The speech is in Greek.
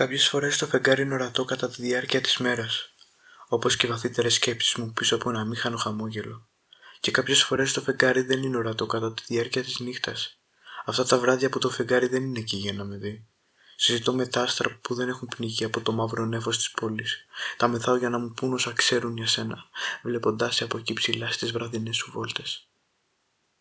Κάποιες φορές το φεγγάρι είναι ορατό κατά τη διάρκεια της μέρας, όπως και βαθύτερες σκέψεις μου πίσω από ένα μήχανο χαμόγελο. Και κάποιες φορές το φεγγάρι δεν είναι ορατό κατά τη διάρκεια της νύχτας. Αυτά τα βράδια που το φεγγάρι δεν είναι εκεί για να με δει. Συζητώ με τα άστρα που δεν έχουν πνιγεί από το μαύρο νέφος της πόλης. Τα μεθάω για να μου πούν όσα ξέρουν για σένα, βλέποντάς σε από εκεί ψηλά στις βραδινές σου βόλτες.